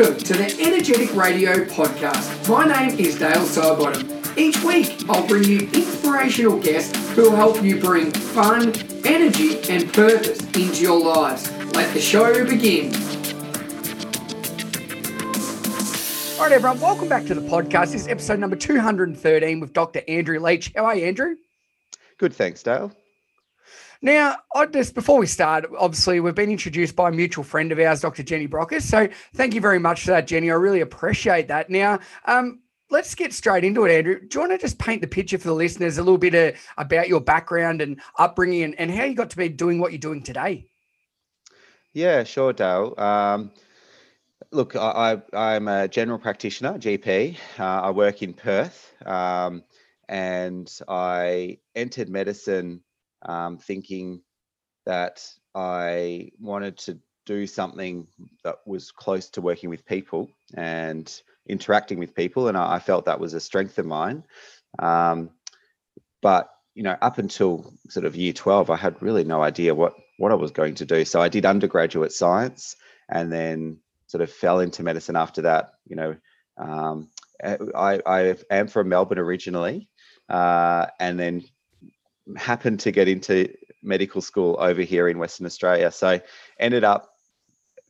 Welcome to the Energetic Radio Podcast. My name is Dale Sidebottom. Each week, I'll bring you inspirational guests who will help you bring fun, energy, and purpose into your lives. Let the show begin. All right, everyone, welcome back to the podcast. This is episode number 213 with Dr. Andrew Leach. How are you, Andrew? Good, thanks, Dale. Now, I just before we start, obviously we've been introduced by a mutual friend of ours, Dr. Jenny Brockis. So thank you very much for that, Jenny. I really appreciate that. Now, um, let's get straight into it, Andrew. Do you want to just paint the picture for the listeners a little bit of, about your background and upbringing and, and how you got to be doing what you're doing today? Yeah, sure, Dale. Um, look, I, am a general practitioner, GP. Uh, I work in Perth, um, and I entered medicine um, thinking that I wanted to do something that was close to working with people and interacting with people, and I, I felt that was a strength of mine. Um, but you know, up until sort of year twelve, I had really no idea what what I was going to do. So I did undergraduate science, and then sort of fell into medicine after that. You know, um, I, I am from Melbourne originally, uh, and then happened to get into medical school over here in Western Australia. So ended up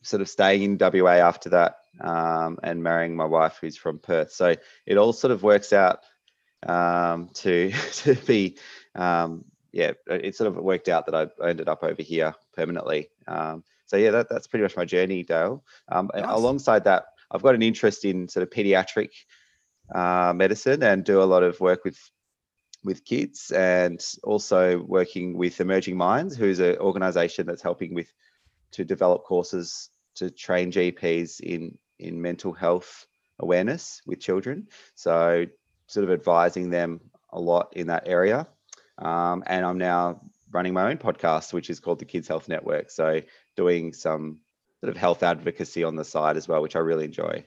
sort of staying in WA after that um, and marrying my wife who's from Perth. So it all sort of works out um, to to be um, yeah, it sort of worked out that I ended up over here permanently. Um, so yeah, that, that's pretty much my journey, Dale. Um, nice. Alongside that, I've got an interest in sort of pediatric uh, medicine and do a lot of work with with kids and also working with Emerging Minds, who's an organization that's helping with to develop courses to train GPs in in mental health awareness with children. So sort of advising them a lot in that area. Um, and I'm now running my own podcast, which is called the Kids Health Network. So doing some sort of health advocacy on the side as well, which I really enjoy.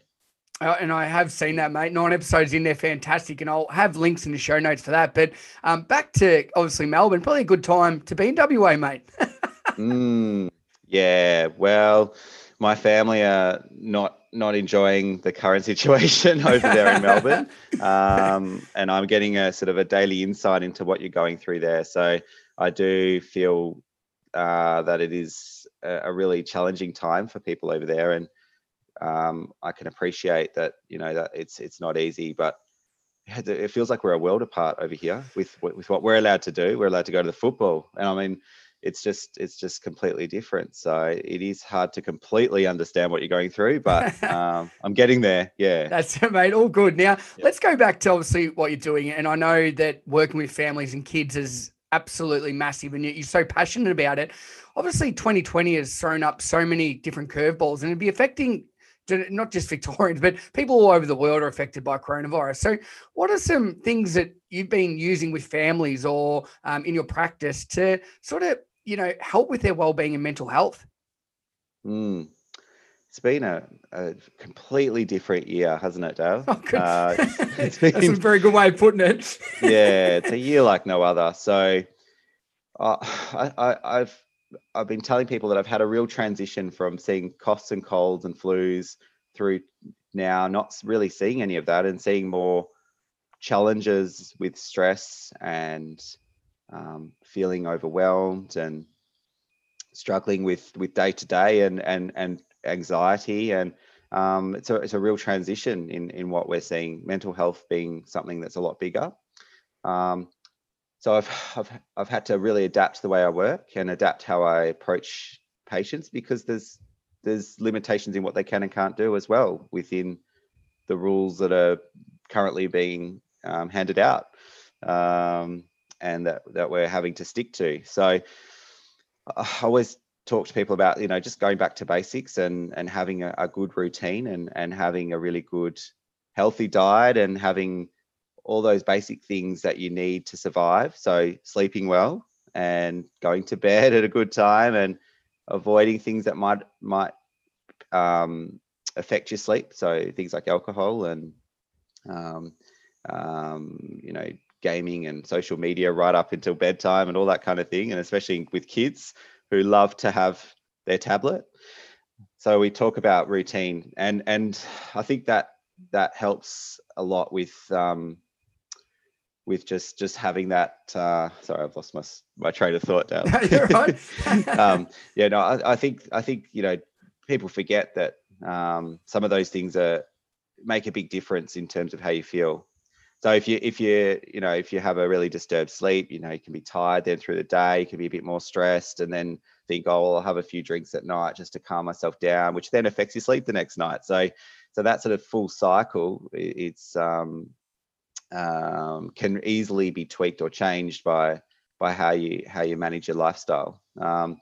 Uh, and I have seen that, mate. Nine episodes in there, fantastic. And I'll have links in the show notes for that. But um, back to obviously Melbourne, probably a good time to be in WA, mate. mm, yeah, well, my family are not not enjoying the current situation over there in Melbourne, um, and I'm getting a sort of a daily insight into what you're going through there. So I do feel uh, that it is a, a really challenging time for people over there, and um, I can appreciate that you know that it's it's not easy, but it feels like we're a world apart over here with with what we're allowed to do. We're allowed to go to the football, and I mean, it's just it's just completely different. So it is hard to completely understand what you're going through, but um, I'm getting there. Yeah, that's it, mate. All good. Now yeah. let's go back to obviously what you're doing, and I know that working with families and kids is absolutely massive, and you're so passionate about it. Obviously, 2020 has thrown up so many different curveballs, and it'd be affecting not just Victorians, but people all over the world are affected by coronavirus. So, what are some things that you've been using with families or um, in your practice to sort of, you know, help with their well-being and mental health? Mm. It's been a, a, completely different year, hasn't it, Dale? Oh, good. Uh, it's been, That's a very good way of putting it. yeah, it's a year like no other. So, uh, I, I, I've I've been telling people that I've had a real transition from seeing coughs and colds and flus through now not really seeing any of that and seeing more challenges with stress and um, feeling overwhelmed and struggling with with day to day and and and anxiety and um, it's a it's a real transition in in what we're seeing mental health being something that's a lot bigger. Um, so I've, I've I've had to really adapt the way I work and adapt how I approach patients because there's there's limitations in what they can and can't do as well within the rules that are currently being um, handed out um, and that, that we're having to stick to. So I always talk to people about you know just going back to basics and and having a, a good routine and and having a really good healthy diet and having all those basic things that you need to survive. So sleeping well and going to bed at a good time and avoiding things that might might um, affect your sleep. So things like alcohol and um, um, you know gaming and social media right up until bedtime and all that kind of thing. And especially with kids who love to have their tablet. so we talk about routine, and and I think that that helps a lot with um, with just just having that. Uh, sorry, I've lost my my train of thought now. You're right. um, yeah, no, I, I, think I think you know people forget that um, some of those things are make a big difference in terms of how you feel. So if you if you you know if you have a really disturbed sleep, you know you can be tired then through the day, you can be a bit more stressed, and then think, oh, well, I'll have a few drinks at night just to calm myself down, which then affects your sleep the next night. So so that sort of full cycle, it's um, um, can easily be tweaked or changed by by how you how you manage your lifestyle. Um,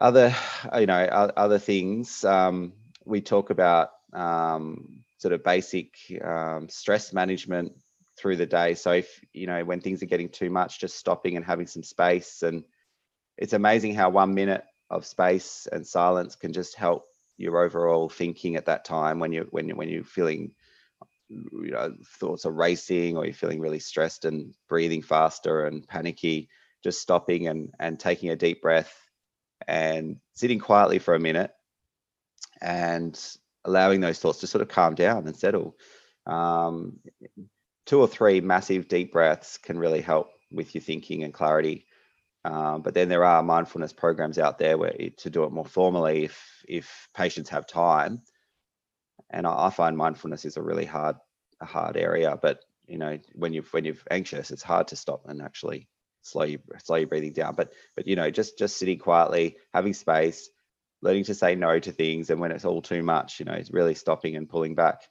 other you know other things um, we talk about um, sort of basic um, stress management through the day. So if you know when things are getting too much, just stopping and having some space. And it's amazing how one minute of space and silence can just help your overall thinking at that time when you when you when you're feeling you know thoughts are racing or you're feeling really stressed and breathing faster and panicky just stopping and and taking a deep breath and sitting quietly for a minute and allowing those thoughts to sort of calm down and settle. Um, two or three massive deep breaths can really help with your thinking and clarity. Um, but then there are mindfulness programs out there where to do it more formally if if patients have time and I, find mindfulness is a really hard a hard area but you know when you've when you're anxious it's hard to stop and actually slow you slow your breathing down. But but you know just just sitting quietly having space learning to say no to things and when it's all too much you know it's really stopping and pulling back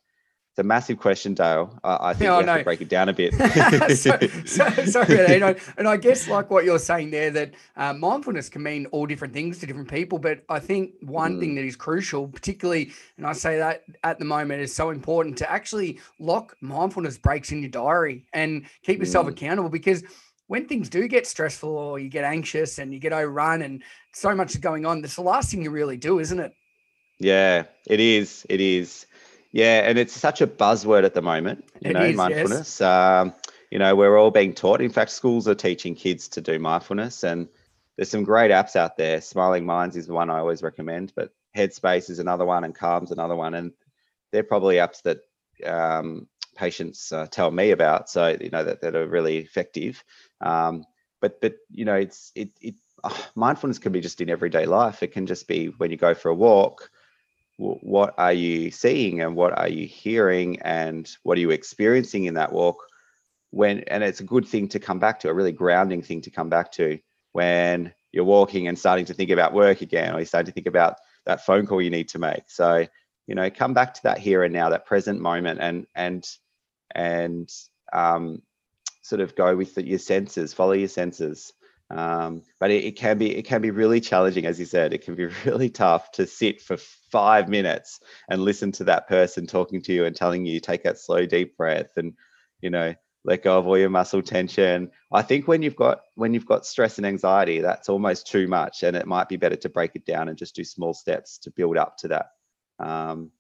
a massive question, Dale. I, I think oh, we have no. to break it down a bit. so, so, sorry, you know, and I guess like what you're saying there, that uh, mindfulness can mean all different things to different people. But I think one mm. thing that is crucial, particularly, and I say that at the moment, is so important to actually lock mindfulness breaks in your diary and keep yourself mm. accountable because when things do get stressful or you get anxious and you get overrun and so much is going on, that's the last thing you really do, isn't it? Yeah, it is. It is. Yeah, and it's such a buzzword at the moment, you it know, is, mindfulness. Yes. Um, you know, we're all being taught. In fact, schools are teaching kids to do mindfulness, and there's some great apps out there. Smiling Minds is the one I always recommend, but Headspace is another one, and Calm's another one, and they're probably apps that um, patients uh, tell me about. So you know that that are really effective. Um, but but you know, it's it it uh, mindfulness can be just in everyday life. It can just be when you go for a walk what are you seeing and what are you hearing and what are you experiencing in that walk when and it's a good thing to come back to a really grounding thing to come back to when you're walking and starting to think about work again or you're starting to think about that phone call you need to make. So you know come back to that here and now that present moment and and and um, sort of go with the, your senses follow your senses um, but it, it, can be it can be really challenging as you said. It can be really tough to sit for five minutes and listen to that person talking to you and telling you take that slow deep breath and you know let go of all your muscle tension. I think when you've got when you've got stress and anxiety that's almost too much and it might be better to break it down and just do small steps to build up to that. Um,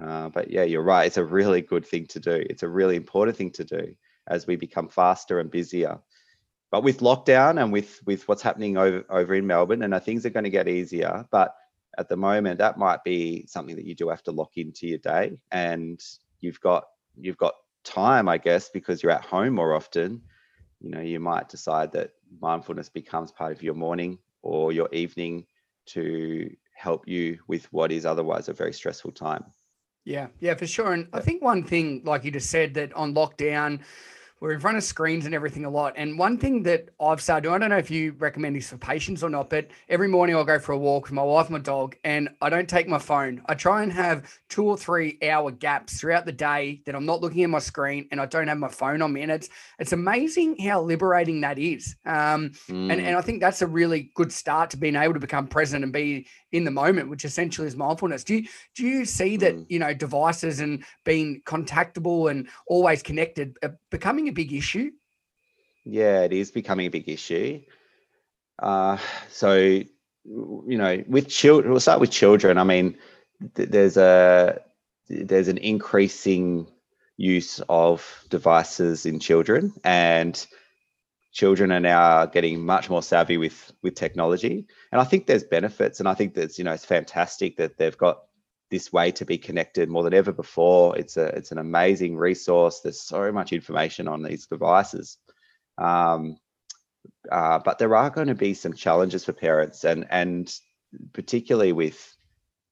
uh, but yeah you're right. It's a really good thing to do. It's a really important thing to do as we become faster and busier but with lockdown and with with what's happening over over in melbourne and uh, things are going to get easier but at the moment that might be something that you do have to lock into your day. And you've got you've got time i guess because you're at home more often. You know you might decide that mindfulness becomes part of your morning or your evening to help you with what is otherwise a very stressful time. Yeah. Yeah for sure. And i think one thing like you just said that on lockdown we're in front of screens and everything a lot. And one thing that I've started doing, I don't know if you recommend this for patients or not, but every morning I'll go for a walk with my wife and my dog, and I don't take my phone. I try and have two or three hour gaps throughout the day that I'm not looking at my screen and I don't have my phone on me. And it's it's amazing how liberating that is. Um, mm. and, and I think that's a really good start to being able to become present and be in the moment, which essentially is mindfulness. Do you do you see that mm. you know devices and being contactable and always connected becoming a big issue? Yeah, it is becoming a big issue. Uh, so you know, with children, we'll start with children. I mean, th- there's a there's an increasing use of devices in children, and children are now getting much more savvy with with technology and i think there's benefits and i think that's you know it's fantastic that they've got this way to be connected more than ever before. It's a it's an amazing resource. There's so much information on these devices. Um, uh, but there are going to be some challenges for parents and and particularly with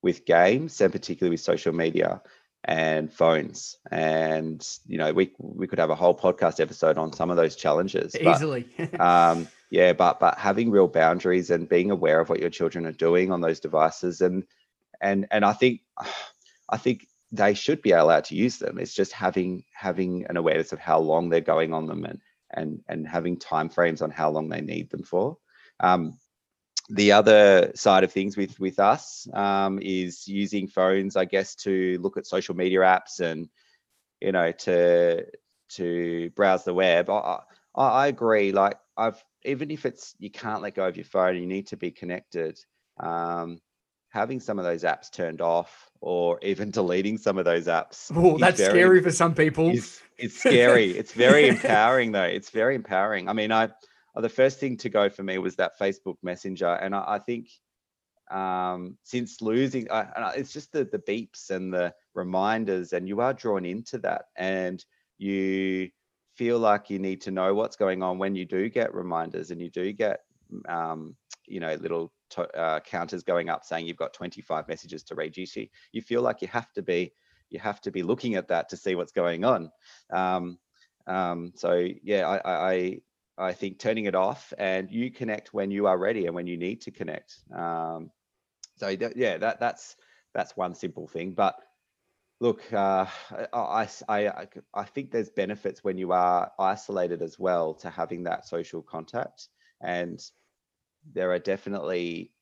with games and particularly with social media and phones. And you know we we could have a whole podcast episode on some of those challenges easily. but, um yeah but but having real boundaries and being aware of what your children are doing on those devices and and and i think i think they should be allowed to use them it's just having having an awareness of how long they're going on them and and and having time frames on how long they need them for um the other side of things with with us um, is using phones, I guess, to look at social media apps and you know to to browse the web. I, I, I agree. Like I've even if it's you can't let go of your phone, you need to be connected. Um, having some of those apps turned off or even deleting some of those apps. Oh, that's very, scary for some people. It's, it's scary. it's very empowering though. It's very empowering. I mean, I uh, the first thing to go for me was that Facebook Messenger, and I, I think um, since losing, I, it's just the the beeps and the reminders, and you are drawn into that, and you feel like you need to know what's going on when you do get reminders and you do get um, you know little to, uh, counters going up saying you've got 25 messages to read you see you feel like you have to be you have to be looking at that to see what's going on um, um, so yeah I, I I think turning it off and you connect when you are ready and when you need to connect. Um, so that, yeah, that that's that's one simple thing. But look, uh, I, I I think there's benefits when you are isolated as well to having that social contact, and there are definitely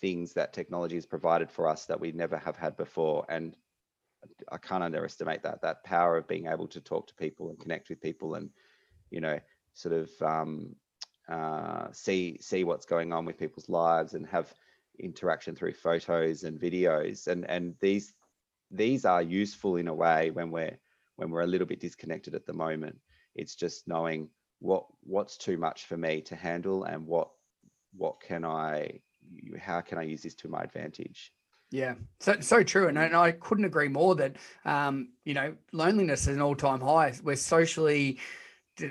things that technology has provided for us that we never have had before, and I can't underestimate that that power of being able to talk to people and connect with people and you know sort of um, uh, see see what's going on with people's lives and have interaction through photos and videos. And and these these are useful in a way when we're when we're a little bit disconnected at the moment. It's just knowing what what's too much for me to handle and what what can i how can i use this to my advantage yeah, so so true, and, and I couldn't agree more that um, you know loneliness is an all time high. We're socially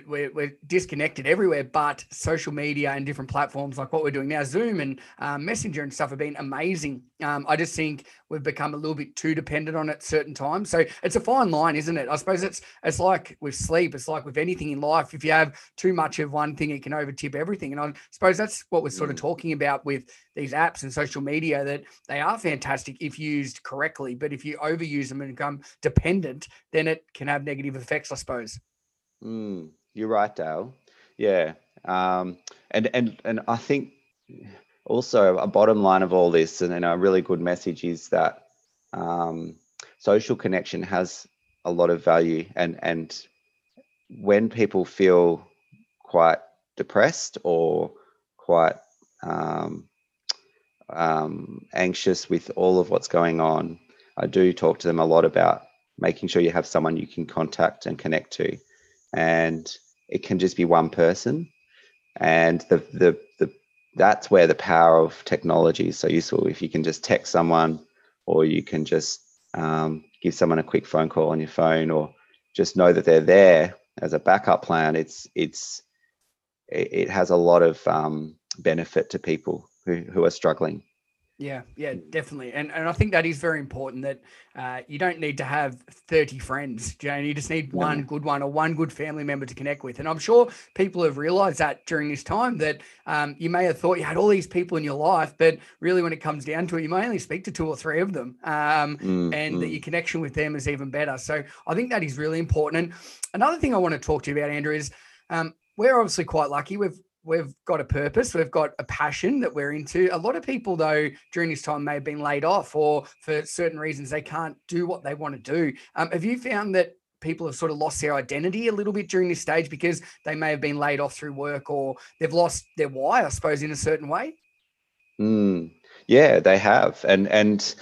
we're, we're disconnected everywhere, but social media and different platforms like what we're doing now, Zoom and um, Messenger and stuff have been amazing. Um, I just think we've become a little bit too dependent on it certain times. So it's a fine line, isn't it? I suppose it's it's like with sleep, it's like with anything in life. If you have too much of one thing, it can overtip everything. And I suppose that's what we're sort of mm. talking about with these apps and social media that they are fantastic if used correctly, but if you overuse them and become dependent, then it can have negative effects, I suppose. Mm. You're right, Dale. Yeah, um, and and and I think also a bottom line of all this, and, a really good message is that um, social connection has a lot of value, and and when people feel quite depressed or quite um, um, anxious with all of what's going on, I do talk to them a lot about making sure you have someone you can contact and connect to and it can just be one person. And the the, the that's where the power of technology is so useful. If you can just text someone or you can just um, give someone a quick phone call on your phone or just know that they're there as a backup plan it's it's it, it has a lot of um, benefit to people who, who are struggling yeah, yeah, definitely, and and I think that is very important. That uh, you don't need to have thirty friends, Jane. you just need one no. good one or one good family member to connect with. And I'm sure people have realised that during this time that um, you may have thought you had all these people in your life, but really, when it comes down to it, you may only speak to two or three of them, um, mm, and mm. that your connection with them is even better. So I think that is really important. And another thing I want to talk to you about, Andrew, is um, we're obviously quite lucky. We've we've got a purpose, we've got a passion that we're into. A lot of people, though, during this time may have been laid off or for certain reasons they can't do what they want to do. Um, have you found that people have sort of lost their identity a little bit during this stage because they may have been laid off through work or they've lost their why, I suppose, in a certain way? Mm, yeah, they have. And, and,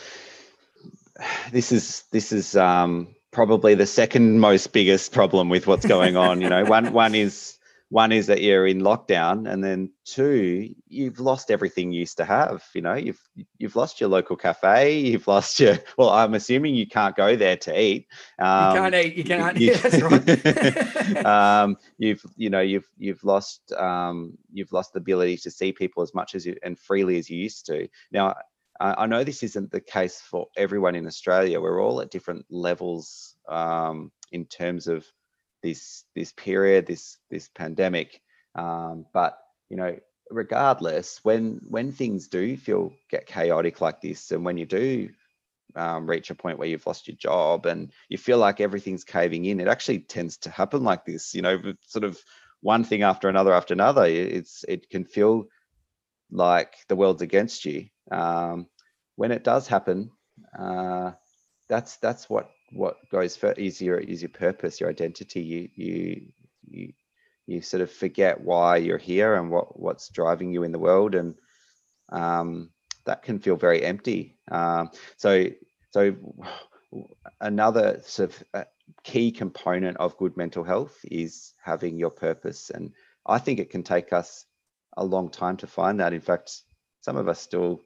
this is this is um, probably the second most biggest problem with what's going on. You know, one one is one is that you're in lockdown and then two you've lost everything you used to have you know? You've you've lost your local cafe you've lost your well i'm assuming you can't go there to eat um, you can't eat you can't you, yeah, that's right. Um, you've you know you've you've lost um, you've lost the ability to see people as much as you and freely as you used to. Now I know this isn't the case for everyone in Australia. We're all at different levels um, in terms of this this period, this this pandemic. Um, but you know, regardless, when when things do feel get chaotic like this, and when you do um, reach a point where you've lost your job and you feel like everything's caving in, it actually tends to happen like this. You know, sort of one thing after another after another. It's it can feel like the world's against you. Um, when it does happen, uh, that's that's what what goes for is your is your purpose, your identity. You you you you sort of forget why you're here and what what's driving you in the world, and um, that can feel very empty. Um, so so another sort of uh, key component of good mental health is having your purpose, and I think it can take us a long time to find that. In fact, some of us still,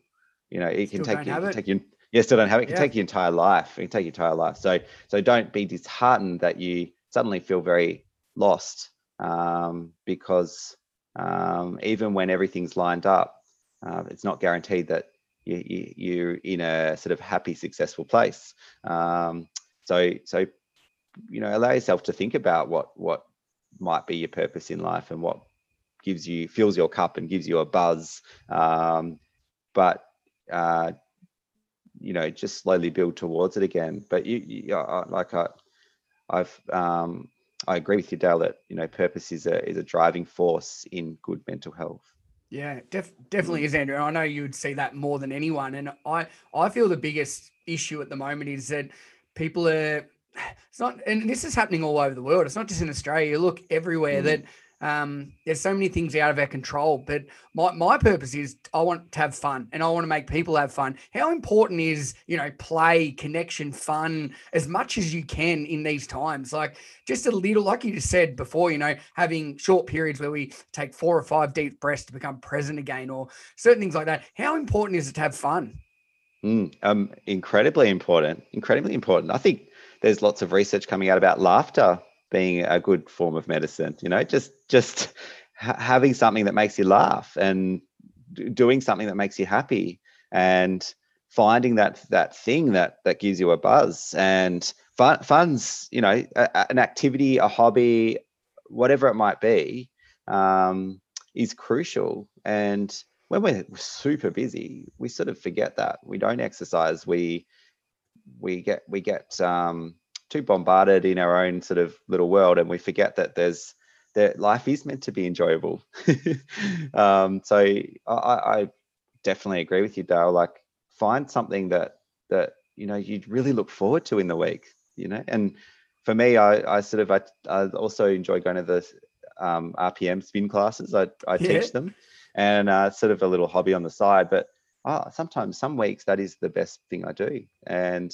you know, it still can take you, it. take you you still don't have it. It can yeah. take your entire life. It can take your entire life. So so don't be disheartened that you suddenly feel very lost um, because um, even when everything's lined up, uh, it's not guaranteed that you, you, you're in a sort of happy, successful place. Um, so so you know allow yourself to think about what what might be your purpose in life and what gives you fills your cup and gives you a buzz. Um, but uh, you know just slowly build towards it again. But you, you like i i've um i agree with you dale that you know purpose is a is a driving force in good mental health. Yeah def- definitely is andrew. I know you would see that more than anyone. And i i feel the biggest issue at the moment is that people are it's not and this is happening all over the world. It's not just in australia. Look everywhere mm. that um, there's so many things out of our control, but my, my purpose is I want to have fun and I want to make people have fun. How important is, you know, play, connection, fun as much as you can in these times? Like just a little, like you just said before, you know, having short periods where we take four or five deep breaths to become present again or certain things like that. How important is it to have fun? Mm, um, incredibly important, incredibly important. I think there's lots of research coming out about laughter being a good form of medicine you know just just ha- having something that makes you laugh and d- doing something that makes you happy and finding that that thing that that gives you a buzz and fun, fun's you know a, an activity a hobby whatever it might be um, is crucial. And when we're super busy we sort of forget that. We don't exercise. We we get we get um, too bombarded in our own sort of little world and we forget that there's that life is meant to be enjoyable. Um, so I, I, definitely agree with you dale. Like find something that that you know you'd really look forward to in the week you know? And for me i, I sort of I, I also enjoy going to the um, rpm spin classes. I, I yeah. teach them and uh, sort of a little hobby on the side but oh, sometimes some weeks that is the best thing I do and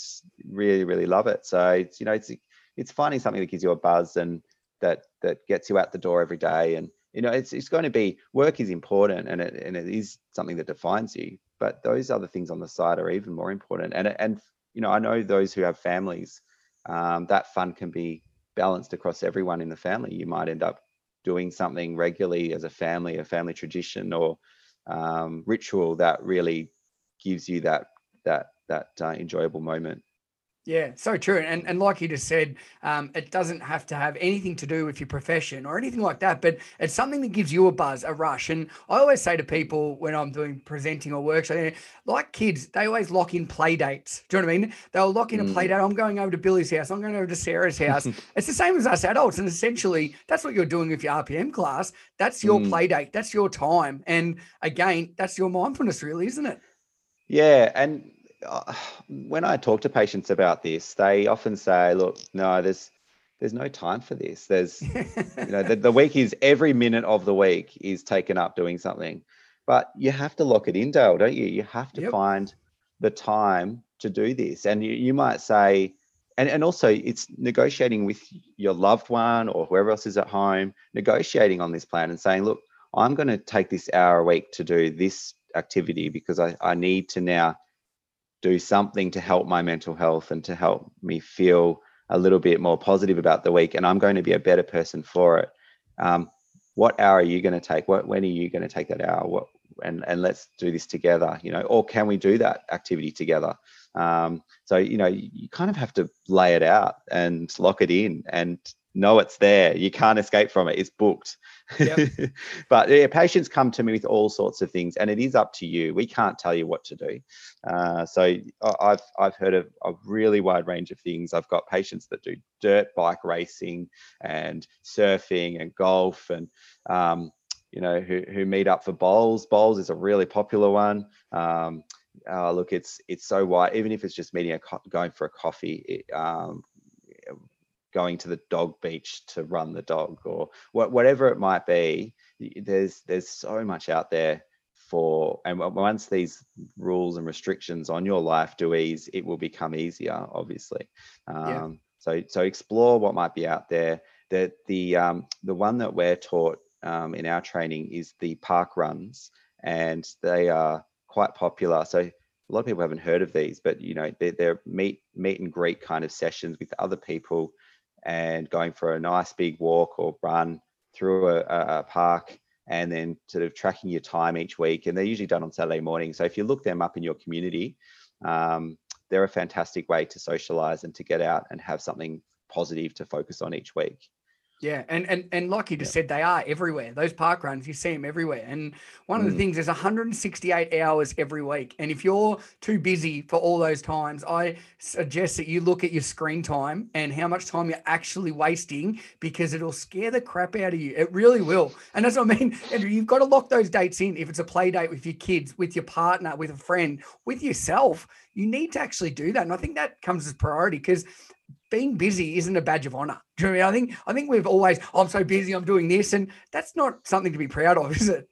really, really love it. So it's, you know, it's, it's finding something that gives you a buzz and that, that gets you out the door every day. And, you know, it's, it's going to be work is important and it, and it is something that defines you, but those other things on the side are even more important. And, and, you know, I know those who have families, um, that fun can be balanced across everyone in the family. You might end up doing something regularly as a family, a family tradition, or um, ritual that really gives you that that that uh, enjoyable moment. Yeah, so true. And and like you just said, um, it doesn't have to have anything to do with your profession or anything like that, but it's something that gives you a buzz, a rush. And I always say to people when I'm doing presenting or workshop, like kids, they always lock in play dates. Do you know what I mean? They'll lock in mm. a play mm. date. I'm going over to Billy's house. I'm going over to Sarah's house. it's the same as us adults. And essentially, that's what you're doing with your RPM class. That's your mm. play date. That's your time. And again, that's your mindfulness, really, isn't it? Yeah. And uh, when I talk to patients about this, they often say, "Look, no, there's there's no time for this. There's you know the, the week is every minute of the week is taken up doing something, but you have to lock it in, Dale, don't you? You have to yep. find the time to do this, and you, you might say." and, and also it's negotiating with your loved one or whoever else is at home, negotiating on this plan and saying, look, I'm going to take this hour a week to do this activity because I, I need to now do something to help my mental health and to help me feel a little bit more positive about the week. And I'm going to be a better person for it. Um, what hour are you going to take? What when are you going to take that hour? What and and let's do this together, you know, or can we do that activity together? Um, so you know, you kind of have to lay it out and lock it in and know it's there. You can't escape from it. It's booked. Yep. but yeah, patients come to me with all sorts of things, and it is up to you. We can't tell you what to do. Uh, so I've I've heard of a really wide range of things. I've got patients that do dirt bike racing and surfing and golf and um, you know who who meet up for bowls. Bowls is a really popular one. Um, uh, look, it's it's so wide. Even if it's just meeting a co- going for a coffee, it, um, going to the dog beach to run the dog or wh- whatever it might be there's there's so much out there for and once these rules and restrictions on your life do ease it will become easier obviously. Um, yeah. so so explore what might be out there. That the um, the one that we're taught um, in our training is the park runs and they are quite popular. So a lot of people haven't heard of these but you know they're, they're meet meet and greet kind of sessions with other people and going for a nice big walk or run through a, a, park and then sort of tracking your time each week. And they're usually done on Saturday morning. So if you look them up in your community, um, they're a fantastic way to socialize and to get out and have something positive to focus on each week. Yeah, and and and like you just said, they are everywhere. Those park runs, you see them everywhere. And one of the mm. things is 168 hours every week. And if you're too busy for all those times, I suggest that you look at your screen time and how much time you're actually wasting because it'll scare the crap out of you. It really will. And that's what I mean, Andrew. You've got to lock those dates in. If it's a play date with your kids, with your partner, with a friend, with yourself, you need to actually do that. And I think that comes as priority because being busy isn't a badge of honor. Do you know I, mean? I think I think we've always oh, I'm so busy, I'm doing this, and that's not something to be proud of, is it?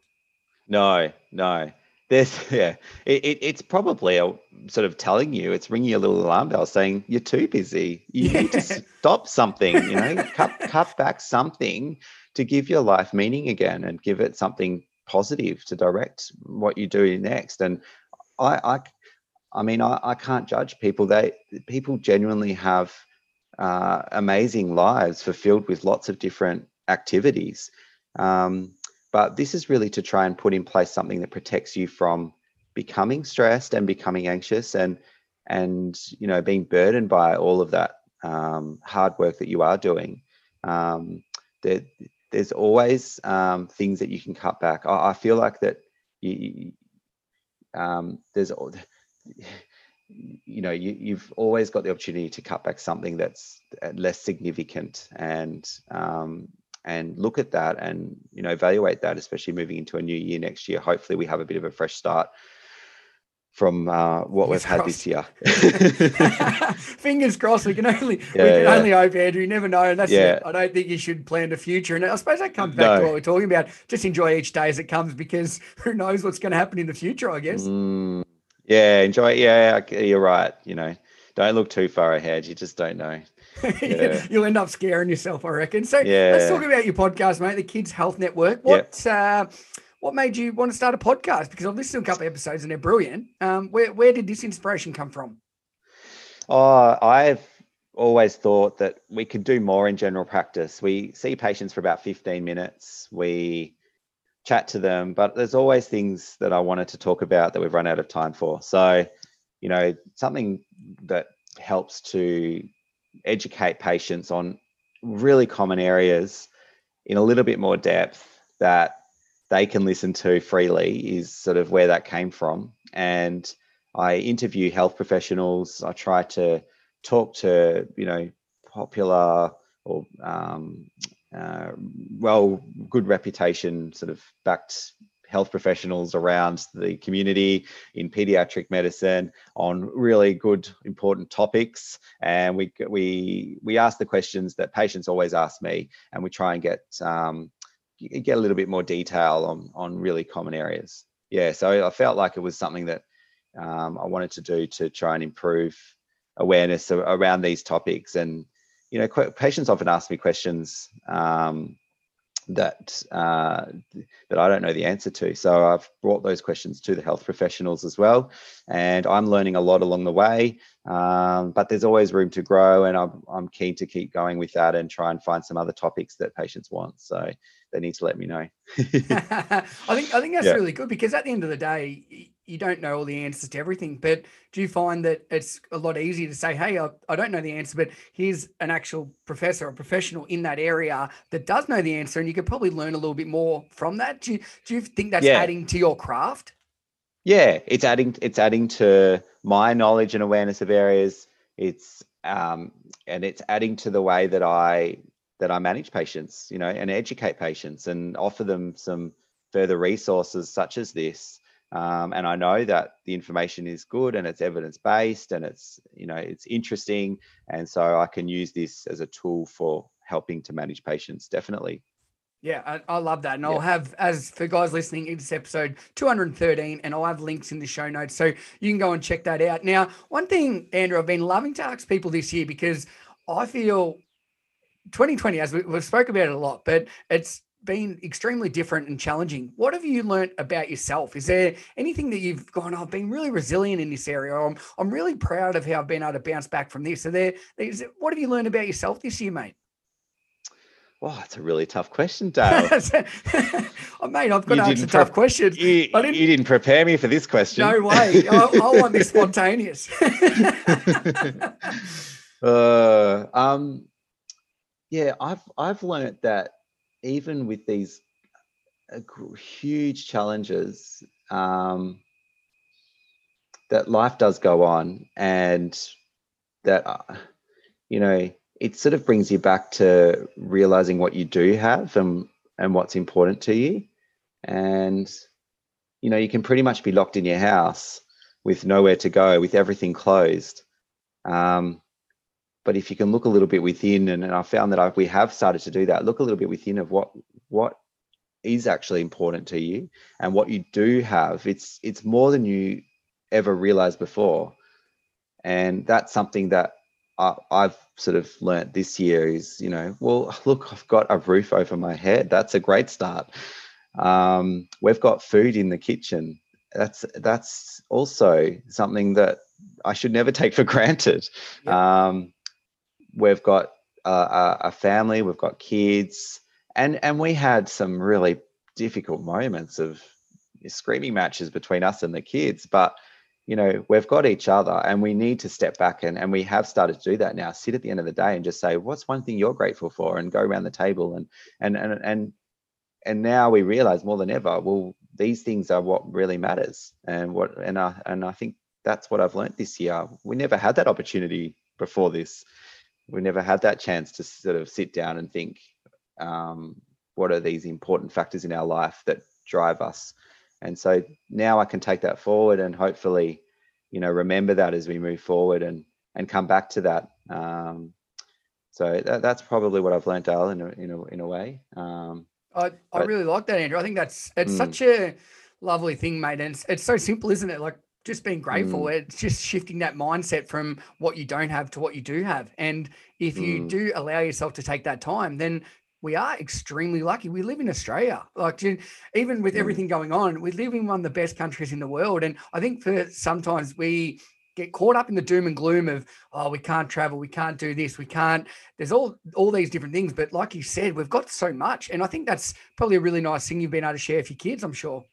No, no. There's yeah, it, it, it's probably a, sort of telling you, it's ringing a little alarm bell saying you're too busy. You yeah. need to stop something, you know, cut cut back something to give your life meaning again and give it something positive to direct what you do next. And I I I mean I, I can't judge people. They people genuinely have uh, amazing lives fulfilled with lots of different activities. Um, but this is really to try and put in place something that protects you from becoming stressed and becoming anxious and and you know being burdened by all of that um, hard work that you are doing. Um, there, there's always um, things that you can cut back. I, I feel like that you, um, there's you know you, you've always got the opportunity to cut back something that's uh, less significant and um, and look at that and you know evaluate that especially moving into a new year next year hopefully we have a bit of a fresh start from uh, what we've had this year. Fingers crossed. We can only yeah, we can yeah. only hope, Andrew. You never know. And that's yeah. it. I don't think you should plan the future. And I suppose that comes back no. to what we're talking about. Just enjoy each day as it comes because who knows what's going to happen in the future, I guess. Mm, yeah, enjoy. Yeah, you're right. You know, don't look too far ahead. You just don't know. Yeah. You'll end up scaring yourself, I reckon. So yeah. let's talk about your podcast, mate, the Kids Health Network. What yep. uh, what made you want to start a podcast? Because I've listened to a couple of episodes and they're brilliant. Um, where where did this inspiration come from? Oh, I've always thought that we could do more in general practice. We see patients for about 15 minutes. We chat to them. But there's always things that I wanted to talk about that we've run out of time for. So, you know, something that helps to educate patients on really common areas in a little bit more depth that they can listen to freely is sort of where that came from. And I interview health professionals. I try to talk to, you know, popular or um, uh, well, good reputation, sort of backed health professionals around the community in pediatric medicine on really good important topics and we we we ask the questions that patients always ask me and we try and get um, get a little bit more detail on on really common areas yeah so i felt like it was something that um, i wanted to do to try and improve awareness around these topics. And you know, patients often ask me questions um, that uh, that I don't know the answer to. So I've brought those questions to the health professionals as well, and I'm learning a lot along the way. Um, but there's always room to grow, and I'm I'm keen to keep going with that and try and find some other topics that patients want. So they need to let me know. I think I think that's yeah. really good because at the end of the day, you don't know all the answers to everything. But do you find that it's a lot easier to say, "Hey, I, I don't know the answer, but here's an actual professor, or professional in that area that does know the answer, and you could probably learn a little bit more from that." Do you, do you think that's yeah. adding to your craft? Yeah, it's adding it's adding to my knowledge and awareness of areas. It's um, and it's adding to the way that I that I manage patients, you know, and educate patients and offer them some further resources such as this um, and I know that the information is good and it's evidence based and it's you know it's interesting, and so I can use this as a tool for helping to manage patients. Definitely. Yeah, I, I, love that. And yeah. I'll have, as for guys listening, it's episode 213, and I'll have links in the show notes. So you can go and check that out. Now, one thing, Andrew, I've been loving to ask people this year because I feel 2020, as we, we've spoke about it a lot, but it's been extremely different and challenging. What have you learned about yourself? Is there anything that you've gone, oh, I've been really resilient in this area? I'm, I'm really proud of how I've been able to bounce back from this. So there, what have you learned about yourself this year, mate? Well, that's a really tough question, Dale. oh, mate, I've got you to answer pre- tough questions. You, didn't, you didn't prepare me for this question. No way. I, I want this spontaneous. uh, um, yeah, I've I've learned that even with these uh, huge challenges, um, that life does go on, and that uh, you know it sort of brings you back to realizing what you do have and and what's important to you, and you know you can pretty much be locked in your house with nowhere to go, with everything closed. Um, but if you can look a little bit within, and, and I found that I, we have started to do that, look a little bit within of what what is actually important to you and what you do have. It's it's more than you ever realized before, and that's something that I, I've sort of learnt this year. Is you know, well, look, I've got a roof over my head. That's a great start. Um, we've got food in the kitchen. That's that's also something that I should never take for granted. Um, we've got uh, a, a family, we've got kids, and and we had some really difficult moments of screaming matches between us and the kids, but you know we've got each other and we need to step back and, and we have started to do that now sit at the end of the day and just say what's one thing you're grateful for? and go around the table and and and and and now we realize more than ever well these things are what really matters and what and I and I think that's what I've learned this year. We never had that opportunity before this we never had that chance to sort of sit down and think um, what are these important factors in our life that drive us? And so now i can take that forward and hopefully you know remember that as we move forward and and come back to that. Um, so that, that's probably what i've learned Dale, in a, in a, in a way. Um, I, I really like that andrew. I think that's it's mm. such a lovely thing mate and it's, it's so simple isn't it? Like just being grateful. Mm. It's just shifting that mindset from what you don't have to what you do have. And if you mm. do allow yourself to take that time, then we are extremely lucky. We live in Australia. Like even with mm. everything going on, we live in one of the best countries in the world. And I think for sometimes we get caught up in the doom and gloom of oh we can't travel we can't do this we can't there's all all these different things but like you said we've got so much and i think that's probably a really nice thing you've been able to share with your kids i'm sure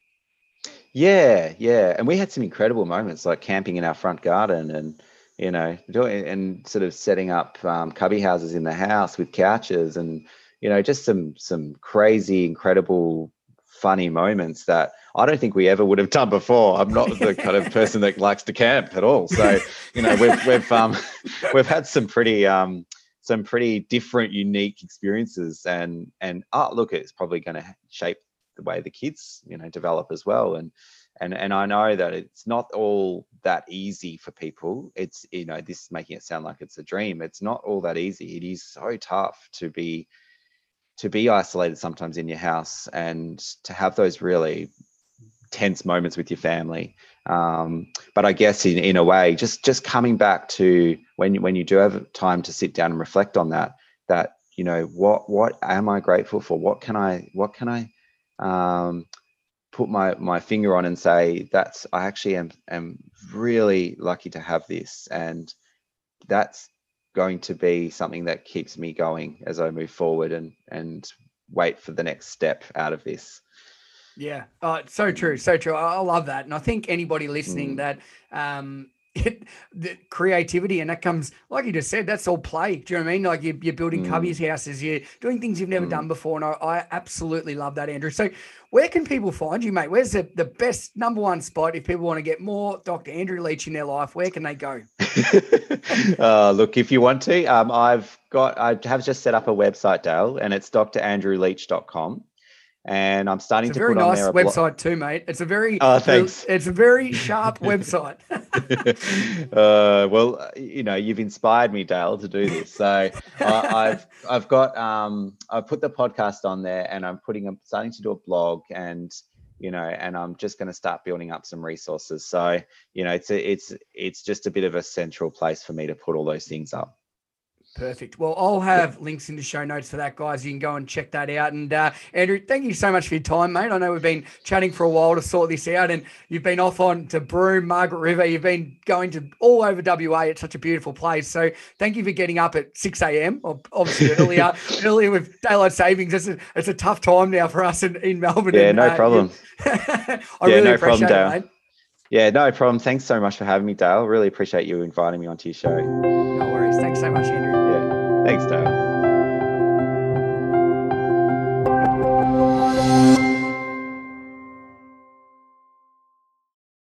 yeah, yeah, and we had some incredible moments like camping in our front garden and you know doing and sort of setting up um, cubby houses in the house with couches and you know just some some crazy, incredible, funny moments that I don't think we ever would have done before. I'm not the kind of person that likes to camp at all, so you know we've we've um, we've had some pretty um, some pretty different, unique experiences, and and oh, look, it's probably going to shape the way the kids you know develop as well and and and I know that it's not all that easy for people. It's you know this making it sound like it's a dream. It's not all that easy. It is so tough to be to be isolated sometimes in your house and to have those really tense moments with your family. Um, but I guess in, in a way, just just coming back to when you, when you do have time to sit down and reflect on that, that you know what what am I grateful for? What can I what can I um, put my my finger on and say that's I actually am am really lucky to have this, and that's going to be something that keeps me going as I move forward and and wait for the next step out of this. Yeah, uh, so true, so true. I, I, love that, and I think anybody listening mm. that um, it, the creativity and that comes like you just said that's all play do you know what i mean like you're, you're building mm. cubbies houses you're doing things you've never mm. done before and I, I, absolutely love that andrew so where can people find you mate where's the, the best number one spot if people want to get more dr andrew leach in their life where can they go uh, look if you want to um, i've got i have just set up a website dale and it's drandrewleach.com and I'm starting it's to a very put nice on there website too, mate. It's a very oh, thanks. It's a very sharp website. uh, well, you know, you've inspired me, Dale, to do this. So I, have I've got um I've put the podcast on there, and I'm putting I'm starting to do a blog, and you know, and I'm just going to start building up some resources. So you know, it's a, it's it's just a bit of a central place for me to put all those things up. Perfect. Well, I'll have links in the show notes for that, guys. You can go and check that out. And uh, Andrew, thank you so much for your time, mate. I know we've been chatting for a while to sort this out, and you've been off on to Broome, Margaret River. You've been going to all over WA. It's such a beautiful place. So thank you for getting up at 6 a.m. Or obviously earlier, earlier with daylight savings. It's a, it's a tough time now for us in, in Melbourne. Yeah, and, no uh, problem. I yeah, really no appreciate problem, it, mate. Yeah, no problem. Thanks so much for having me, Dale. Really appreciate you inviting me onto your show. No worries. Thanks so much, Andrew. Thanks, Dale.